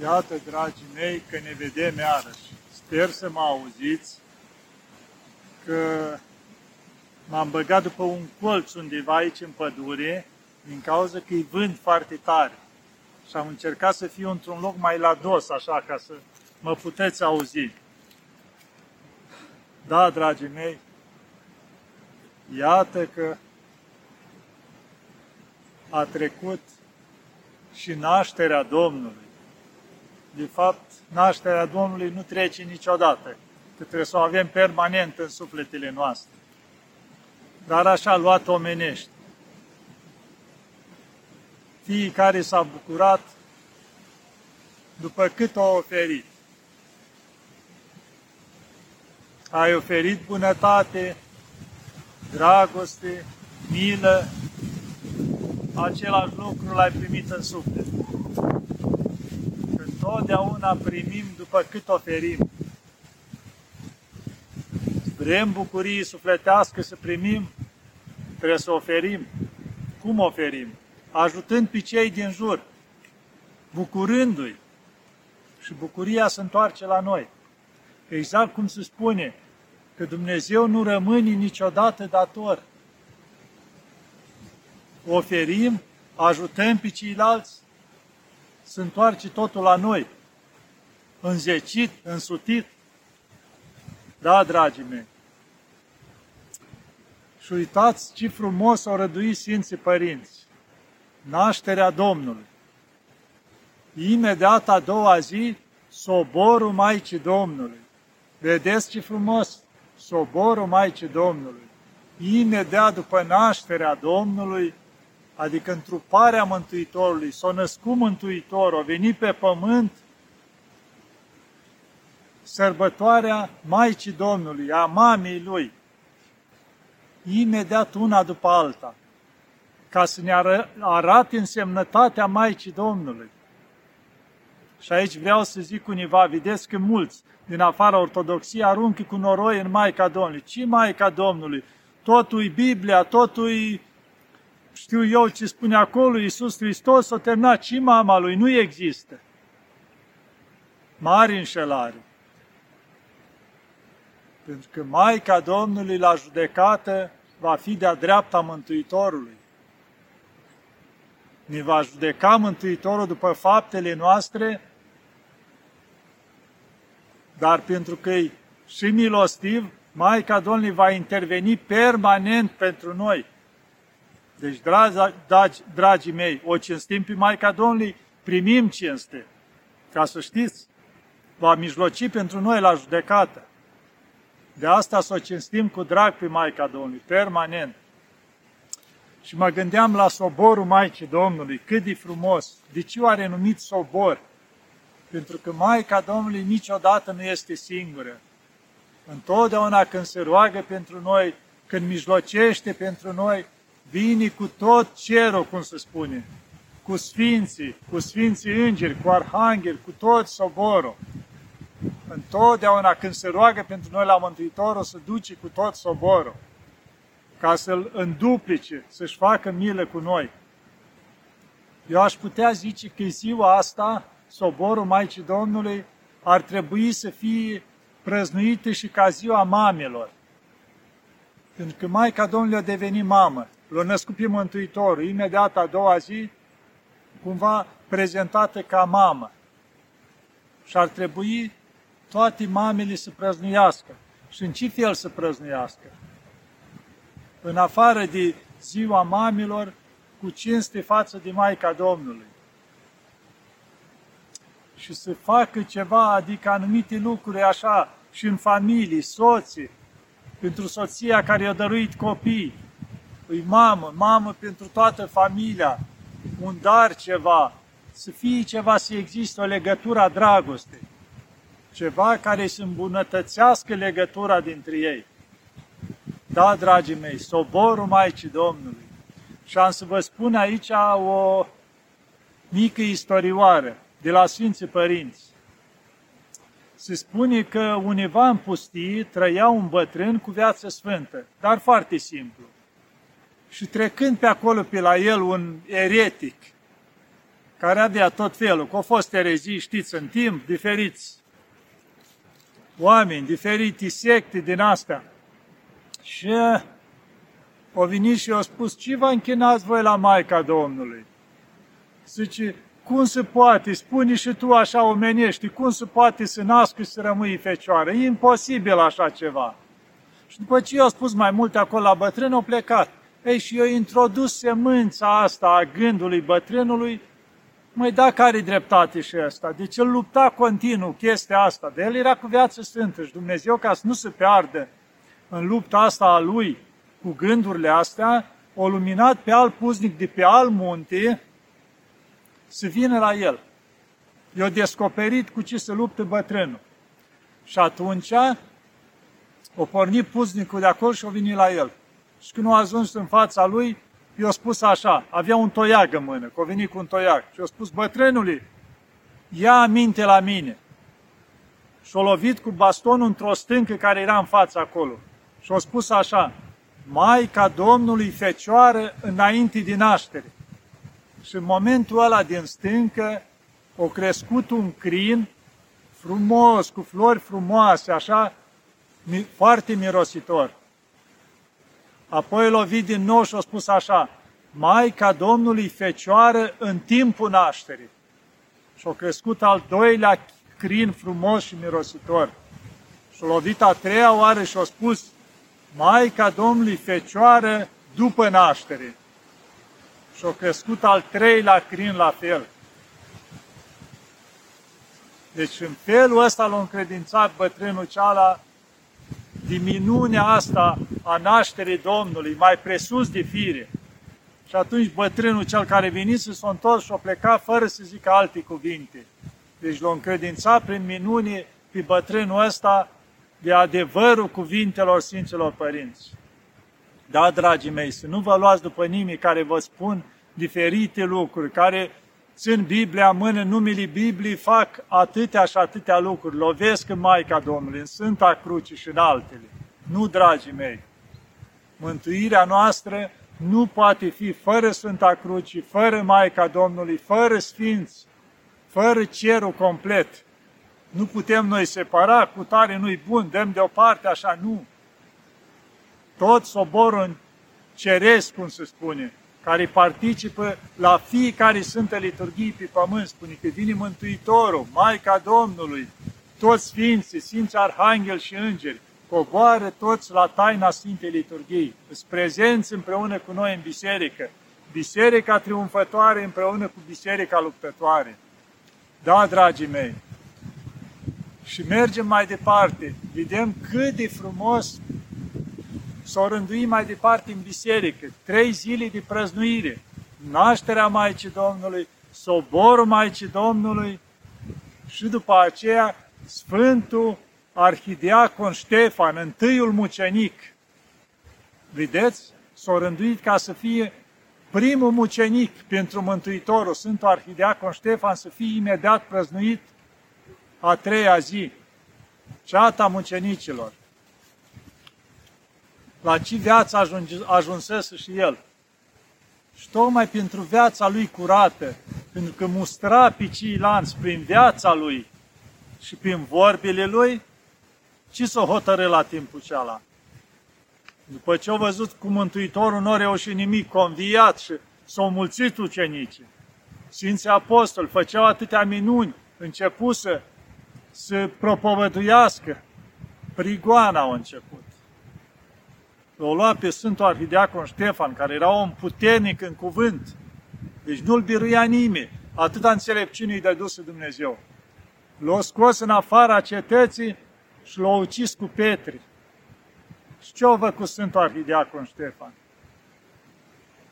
Iată, dragii mei, că ne vedem iarăși. Sper să mă auziți că m-am băgat după un colț undeva aici în pădure din cauza că îi vând foarte tare. Și am încercat să fiu într-un loc mai la dos, așa, ca să mă puteți auzi. Da, dragii mei, iată că a trecut și nașterea Domnului. De fapt, nașterea Domnului nu trece niciodată, că trebuie să o avem permanent în sufletele noastre. Dar așa luat omenești. Fiecare s-a bucurat după cât o oferit. Ai oferit bunătate, dragoste, milă, același lucru l-ai primit în suflet. Când totdeauna primim după cât oferim. Vrem bucurii sufletească să primim, trebuie să oferim. Cum oferim? Ajutând pe cei din jur, bucurându-i. Și bucuria se întoarce la noi. Exact cum se spune, că Dumnezeu nu rămâne niciodată dator oferim, ajutăm pe ceilalți, se întoarce totul la noi, înzecit, însutit. Da, dragii mei. Și uitați ce frumos au răduit Sfinții Părinți. Nașterea Domnului. Imediat a doua zi, soborul Maicii Domnului. Vedeți ce frumos? Soborul Maicii Domnului. Imediat după nașterea Domnului, adică întruparea Mântuitorului, s-a născut Mântuitorul, a venit pe pământ, sărbătoarea Maicii Domnului, a mamei Lui, imediat una după alta, ca să ne arate însemnătatea Maicii Domnului. Și aici vreau să zic univa, vedeți că mulți din afara ortodoxiei aruncă cu noroi în Maica Domnului. Ce Maica Domnului? Totul e Biblia, totul e știu eu ce spune acolo, Iisus Hristos a terminat și mama lui, nu există. Mari înșelare. Pentru că Maica Domnului la judecată va fi de-a dreapta Mântuitorului. Ne va judeca Mântuitorul după faptele noastre, dar pentru că e și milostiv, Maica Domnului va interveni permanent pentru noi. Deci, dragi, dragi, dragii mei, o cinstim pe Maica Domnului, primim cinste. Ca să știți, va mijloci pentru noi la judecată. De asta să o cinstim cu drag pe Maica Domnului, permanent. Și mă gândeam la soborul Maicii Domnului, cât de frumos. De ce are numit sobor? Pentru că Maica Domnului niciodată nu este singură. Întotdeauna când se roagă pentru noi, când mijlocește pentru noi, vine cu tot cerul, cum se spune, cu sfinții, cu sfinții îngeri, cu arhanghel, cu tot soborul. Întotdeauna când se roagă pentru noi la Mântuitorul, se duce cu tot soborul, ca să-l înduplice, să-și facă milă cu noi. Eu aș putea zice că ziua asta, soborul Maicii Domnului, ar trebui să fie prăznuită și ca ziua mamelor. Pentru că Maica Domnului a devenit mamă l-a născut pe Mântuitorul, imediat a doua zi, cumva prezentată ca mamă. Și ar trebui toate mamele să prăznuiască. Și în ce fel să prăznuiască? În afară de ziua mamilor, cu cinste față de Maica Domnului. Și să facă ceva, adică anumite lucruri așa, și în familie, soții, pentru soția care i-a dăruit copii, îi mamă, mamă pentru toată familia, un dar ceva, să fie ceva, să existe o legătură a dragostei, ceva care să îmbunătățească legătura dintre ei. Da, dragii mei, soborul Maicii Domnului. Și am să vă spun aici o mică istorioară de la Sfinții Părinți. Se spune că univa în pustie trăia un bătrân cu viață sfântă, dar foarte simplu și trecând pe acolo pe la el un eretic, care avea tot felul, că au fost erezii, știți, în timp, diferiți oameni, diferite secte din astea. Și au venit și au spus, ce vă închinați voi la Maica Domnului? Zice, cum se poate, spune și tu așa omenești, cum se poate să nască și să rămâi fecioară? E imposibil așa ceva. Și după ce eu am spus mai multe acolo la bătrân, au plecat. Ei, și eu introdus semânța asta a gândului bătrânului, mai da care dreptate și asta. Deci el lupta continuu chestia asta. De el era cu viață sfântă și Dumnezeu, ca să nu se piardă în lupta asta a lui cu gândurile astea, o luminat pe alt puznic de pe alt munte să vină la el. I-a descoperit cu ce se luptă bătrânul. Și atunci o pornit puznicul de acolo și a venit la el. Și când a ajuns în fața lui, i-a spus așa, avea un toiag în mână, că a venit cu un toiag. Și a spus, bătrânului, ia aminte la mine. Și a lovit cu bastonul într-o stâncă care era în fața acolo. Și a spus așa, Maica Domnului Fecioară înainte din naștere. Și în momentul ăla din stâncă o crescut un crin frumos, cu flori frumoase, așa, foarte mirositor. Apoi lovit din nou și a spus așa, Maica Domnului Fecioară în timpul nașterii. Și a crescut al doilea crin frumos și mirositor. Și a lovit a treia oară și a spus, Maica Domnului Fecioară după naștere. Și a crescut al treilea crin la fel. Deci în felul ăsta l-a încredințat bătrânul ceala minunea asta a nașterii Domnului, mai presus de fire. Și atunci bătrânul cel care venise s-a întors și a plecat fără să zică alte cuvinte. Deci l-a încredințat prin minune pe bătrânul ăsta de adevărul cuvintelor Sfinților Părinți. Da, dragii mei, să nu vă luați după nimic care vă spun diferite lucruri, care țin Biblia în mână, numele Bibliei, fac atâtea și atâtea lucruri, lovesc în Maica Domnului, în Sfânta Cruce și în altele. Nu, dragii mei, mântuirea noastră nu poate fi fără Sfânta Cruce, fără Maica Domnului, fără Sfinți, fără cerul complet. Nu putem noi separa, cu tare nu-i bun, dăm deoparte, așa, nu. Tot soborul ceresc, cum se spune, care participă la fiecare Sfântă Liturghie pe pământ, spune că vine Mântuitorul, Maica Domnului, toți Sfinții, Sfinți Arhanghel și Îngeri, coboară toți la taina Sfintei Liturghii, sunt prezenți împreună cu noi în biserică, biserica triumfătoare împreună cu biserica luptătoare. Da, dragii mei, și mergem mai departe, vedem cât de frumos s-au rânduit mai departe în biserică, trei zile de prăznuire, nașterea Maicii Domnului, soborul Maicii Domnului și după aceea Sfântul Arhidiacon Ștefan, întâiul mucenic. Vedeți? S-au rânduit ca să fie primul mucenic pentru Mântuitorul, Sfântul Arhidiacon Ștefan, să fie imediat prăznuit a treia zi, ceata mucenicilor la ce viață ajunsese și el. Și tocmai pentru viața lui curată, pentru că mustra pe ceilalți prin viața lui și prin vorbile lui, ce s-o hotărâ la timpul ceala? După ce au văzut cum Mântuitorul nu a reușit nimic, conviat și s-au mulțit ucenicii. Sfinții apostoli făceau atâtea minuni, început să, să propovăduiască. Prigoana au început l-a luat pe Sfântul Arhideacon Ștefan, care era om puternic în cuvânt, deci nu-l biruia nimeni, atâta înțelepciune îi dăduse Dumnezeu. L-a scos în afara cetății și l-a ucis cu petri. Și ce a cu Sfântul Arhideacon Ștefan?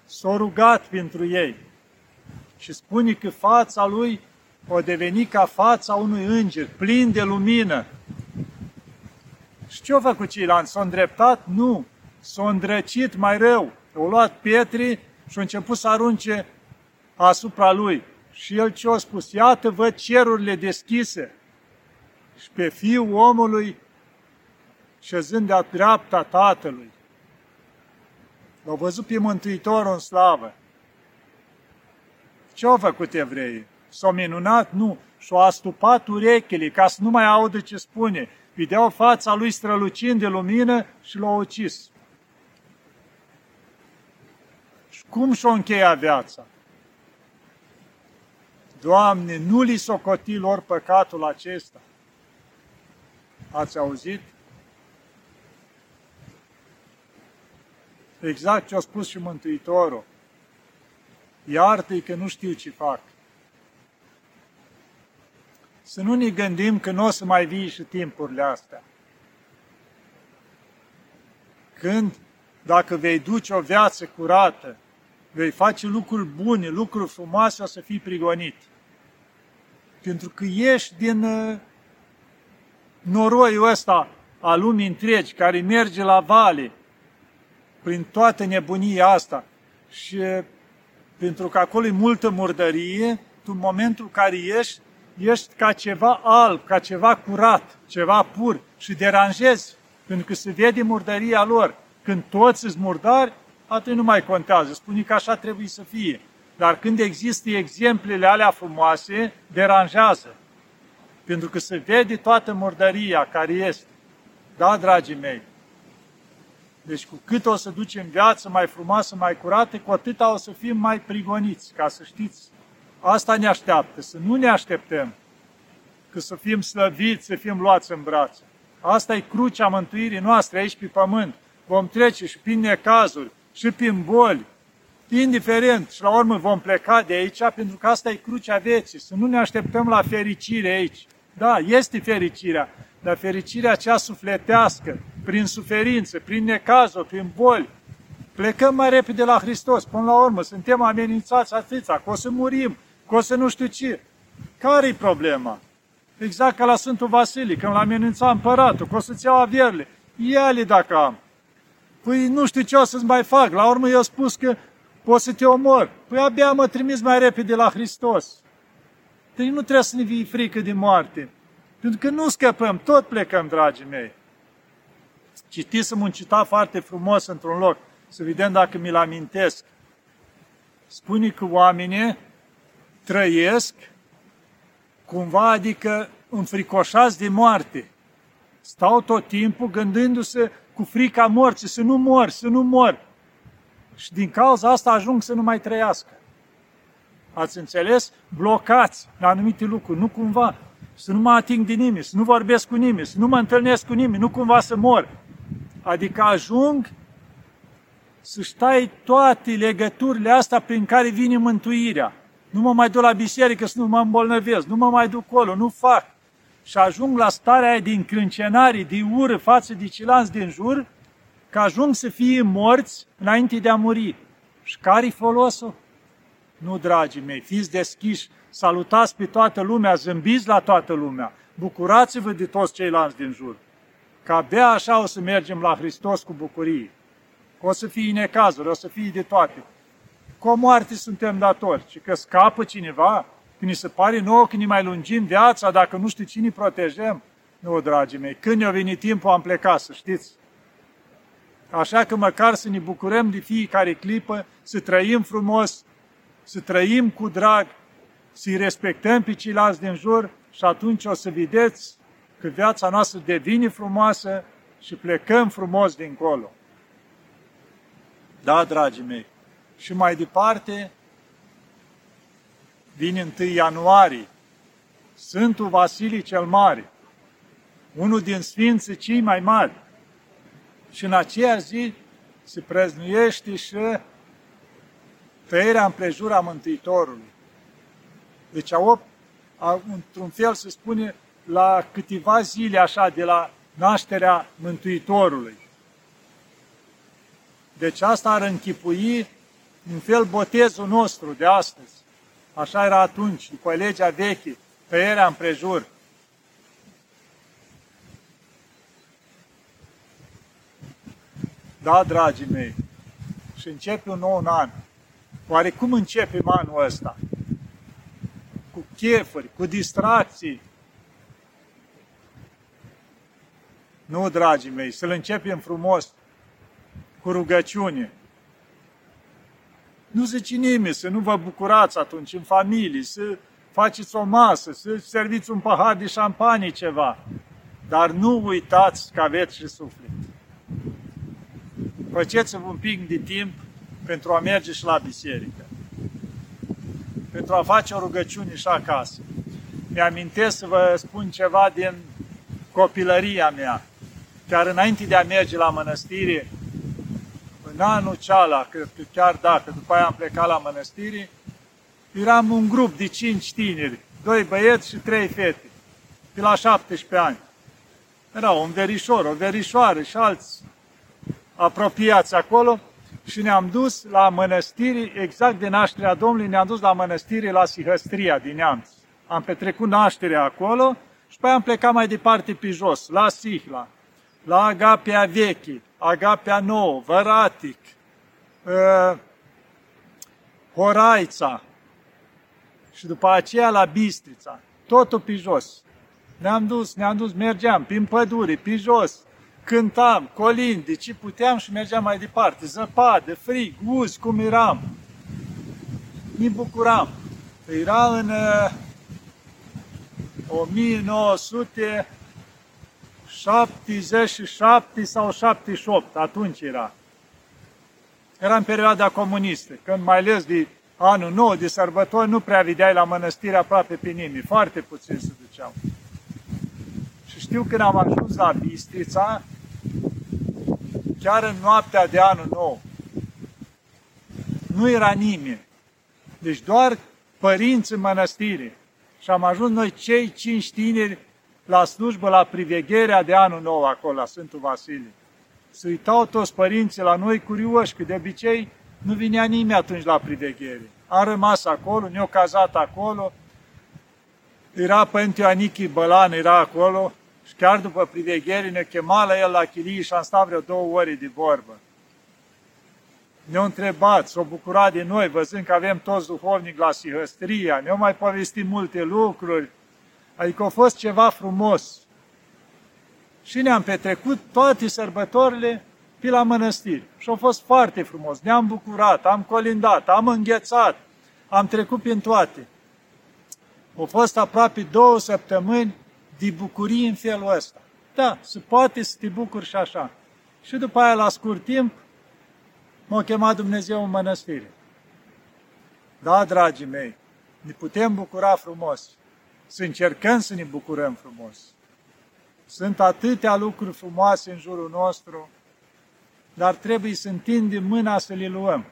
S-a rugat pentru ei și spune că fața lui o deveni ca fața unui înger, plin de lumină. Și ce a făcut ceilalți? S-a îndreptat? Nu s-a îndrăcit mai rău. Au luat pietri și au început să arunce asupra lui. Și el ce a spus? Iată, văd cerurile deschise. Și pe fiul omului șezând de-a dreapta Tatălui. L-au văzut pe Mântuitorul în slavă. Ce au făcut evreii? S-au minunat? Nu. Și-au astupat urechile ca să nu mai audă ce spune. Vedeau fața lui strălucind de lumină și l-au ucis. Și cum și-o încheia viața? Doamne, nu li socoti lor păcatul acesta. Ați auzit? Exact ce a spus și Mântuitorul. Iartă-i că nu știu ce fac. Să nu ne gândim că nu o să mai vii și timpurile astea. Când, dacă vei duce o viață curată, vei face lucruri bune, lucruri frumoase, o să fii prigonit. Pentru că ești din uh, noroiul ăsta a lumii întregi, care merge la vale, prin toată nebunia asta. Și pentru că acolo e multă murdărie, tu în momentul în care ești, ești ca ceva alb, ca ceva curat, ceva pur și deranjezi, pentru că se vede murdăria lor. Când toți sunt murdari, atunci nu mai contează. Spune că așa trebuie să fie. Dar când există exemplele alea frumoase, deranjează. Pentru că se vede toată murdăria care este. Da, dragii mei? Deci cu cât o să ducem viață mai frumoasă, mai curată, cu atât o să fim mai prigoniți, ca să știți. Asta ne așteaptă, să nu ne așteptăm că să fim slăviți, să fim luați în brațe. Asta e crucea mântuirii noastre aici pe pământ. Vom trece și prin necazuri, și prin boli, indiferent, și la urmă vom pleca de aici, pentru că asta e crucea vieții, să nu ne așteptăm la fericire aici. Da, este fericirea, dar fericirea cea sufletească, prin suferință, prin necazuri, prin boli. Plecăm mai repede la Hristos, până la urmă, suntem amenințați atâția, că o să murim, că o să nu știu ce. Care-i problema? Exact ca la Sfântul Vasile, când l-a amenințat împăratul, că o să-ți iau avierile. Ia-le dacă am. Păi nu știu ce o să-ți mai fac. La urmă i-a spus că pot să te omor. Păi abia mă trimis mai repede la Hristos. Deci nu trebuie să ne fie frică de moarte. Pentru că nu scăpăm, tot plecăm, dragii mei. Citisem un citat foarte frumos într-un loc, să vedem dacă mi-l amintesc. Spune că oamenii trăiesc cumva, adică înfricoșați de moarte. Stau tot timpul gândându-se cu frica morții, să nu mor, să nu mor. Și din cauza asta ajung să nu mai trăiască. Ați înțeles? Blocați la anumite lucruri, nu cumva să nu mă ating de nimeni, să nu vorbesc cu nimeni, să nu mă întâlnesc cu nimeni, nu cumva să mor. Adică ajung să stai toate legăturile astea prin care vine mântuirea. Nu mă mai duc la biserică să nu mă îmbolnăvesc, nu mă mai duc acolo, nu fac. Și ajung la starea aia din crâncenarii, de ură față de ceilalți din jur, că ajung să fie morți înainte de a muri. Și care-i folosul? Nu, dragii mei, fiți deschiși, salutați pe toată lumea, zâmbiți la toată lumea, bucurați-vă de toți ceilalți din jur. Că abia așa o să mergem la Hristos cu bucurie. O să fie necazuri, o să fie de toate. Cu o moarte suntem datori. Și că scapă cineva, când ni se pare nouă că ne mai lungim viața, dacă nu știu cine protejăm. Nu, dragii mei, când ne-a venit timpul am plecat, să știți. Așa că măcar să ne bucurăm de fiecare clipă, să trăim frumos, să trăim cu drag, să-i respectăm pe ceilalți din jur și atunci o să vedeți că viața noastră devine frumoasă și plecăm frumos dincolo. Da, dragii mei. Și mai departe, vine 1 ianuarie, Sfântul Vasilii cel Mare, unul din sfinții cei mai mari. Și în aceea zi se preznuiește și tăierea împrejura Mântuitorului. Deci, a, a, într-un fel se spune la câteva zile așa de la nașterea Mântuitorului. Deci asta ar închipui în fel botezul nostru de astăzi. Așa era atunci, după legea veche, tăierea împrejur. Da, dragii mei, și începe un nou an. Oare cum începem anul ăsta? Cu chefuri, cu distracții. Nu, dragii mei, să-l începem frumos, cu rugăciune. Nu zice nimeni să nu vă bucurați atunci în familie, să faceți o masă, să serviți un pahar de șampanie ceva. Dar nu uitați că aveți și suflet. Faceți-vă un pic de timp pentru a merge și la biserică. Pentru a face o rugăciune și acasă. Mi-amintesc să vă spun ceva din copilăria mea. Chiar înainte de a merge la mănăstire, în anul ceala, cred că chiar dacă după aia am plecat la mănăstire, eram un grup de cinci tineri, doi băieți și trei fete, pe la 17 ani. Era un verișor, o verișoară și alți apropiați acolo și ne-am dus la mănăstiri, exact de nașterea Domnului, ne-am dus la mănăstiri la Sihăstria din Neamț. Am petrecut nașterea acolo și pe am plecat mai departe pe jos, la Sihla, la Agapea Vechi, Agapea Nouă, Văratic, uh, Horaița și după aceea la Bistrița. Totul pe jos. Ne-am dus, ne-am dus, mergeam prin pădure, pe jos, cântam, colindi, ce puteam și mergeam mai departe. Zăpadă, frig, uz, cum eram. Ne bucuram. Era în uh, 1977 sau 78, atunci era. Era în perioada comunistă, când mai ales de anul nou, de sărbători, nu prea vedeai la mănăstire aproape pe nimeni, foarte puțin se duceau. Și știu când am ajuns la Bistrița, chiar în noaptea de anul nou, nu era nimeni. Deci doar părinți în mănăstire. Și am ajuns noi cei cinci tineri la slujbă, la privegherea de anul nou acolo, la Sfântul Vasile. Se uitau toți părinții la noi curioși, că de obicei nu vinea nimeni atunci la priveghere. Am rămas acolo, ne-au cazat acolo, era Părinte Anichi Bălan, era acolo, și chiar după priveghere ne chema la el la chilie și am stat vreo două ore de vorbă. Ne-au întrebat, s-au bucurat de noi, văzând că avem toți duhovnic la Sihăstria, ne-au mai povestit multe lucruri, adică a fost ceva frumos. Și ne-am petrecut toate sărbătorile pe la mănăstiri. Și a fost foarte frumos. Ne-am bucurat, am colindat, am înghețat, am trecut prin toate. Au fost aproape două săptămâni de bucurie în felul ăsta. Da, se poate să te bucuri și așa. Și după aia, la scurt timp, m-a chemat Dumnezeu în mănăstire. Da, dragii mei, ne putem bucura frumos. Să încercăm să ne bucurăm frumos. Sunt atâtea lucruri frumoase în jurul nostru, dar trebuie să întindem mâna să le luăm.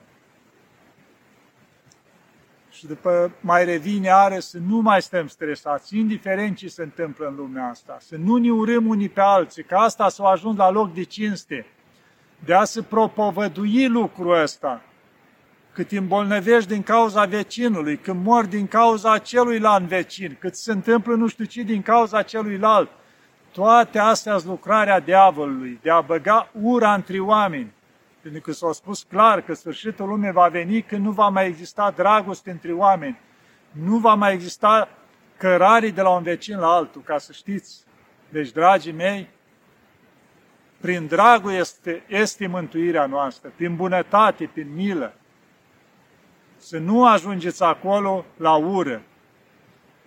Și după mai revine are să nu mai stăm stresați, indiferent ce se întâmplă în lumea asta, să nu ne urâm unii pe alții, că asta s-a ajuns la loc de cinste, de a se propovădui lucrul ăsta, cât îmbolnăvești din cauza vecinului, când mor din cauza celuilalt vecin, cât se întâmplă nu știu ce din cauza celuilalt, toate astea sunt lucrarea diavolului, de a băga ura între oameni. Pentru că s-a spus clar că sfârșitul lumii va veni când nu va mai exista dragoste între oameni. Nu va mai exista cărarii de la un vecin la altul, ca să știți. Deci, dragii mei, prin dragul este, este mântuirea noastră, prin bunătate, prin milă. Să nu ajungeți acolo la ură,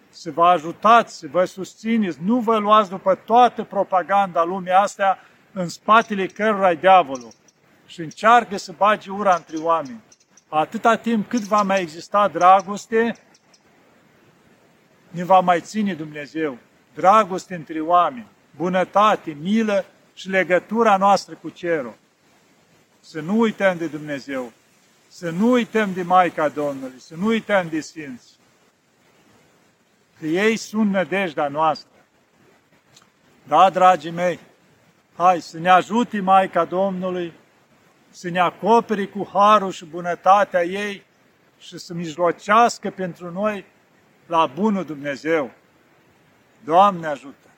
să vă ajutați, să vă susțineți, nu vă luați după toată propaganda lumii astea în spatele cărora diavolul și încearcă să bage ura între oameni. Atâta timp cât va mai exista dragoste, ne va mai ține Dumnezeu. Dragoste între oameni, bunătate, milă și legătura noastră cu cerul. Să nu uităm de Dumnezeu, să nu uităm de Maica Domnului, să nu uităm de Sfinți. Că ei sunt nădejdea noastră. Da, dragii mei, hai să ne ajute Maica Domnului să ne acopere cu harul și bunătatea ei și să mijlocească pentru noi la bunul Dumnezeu. Doamne ajută!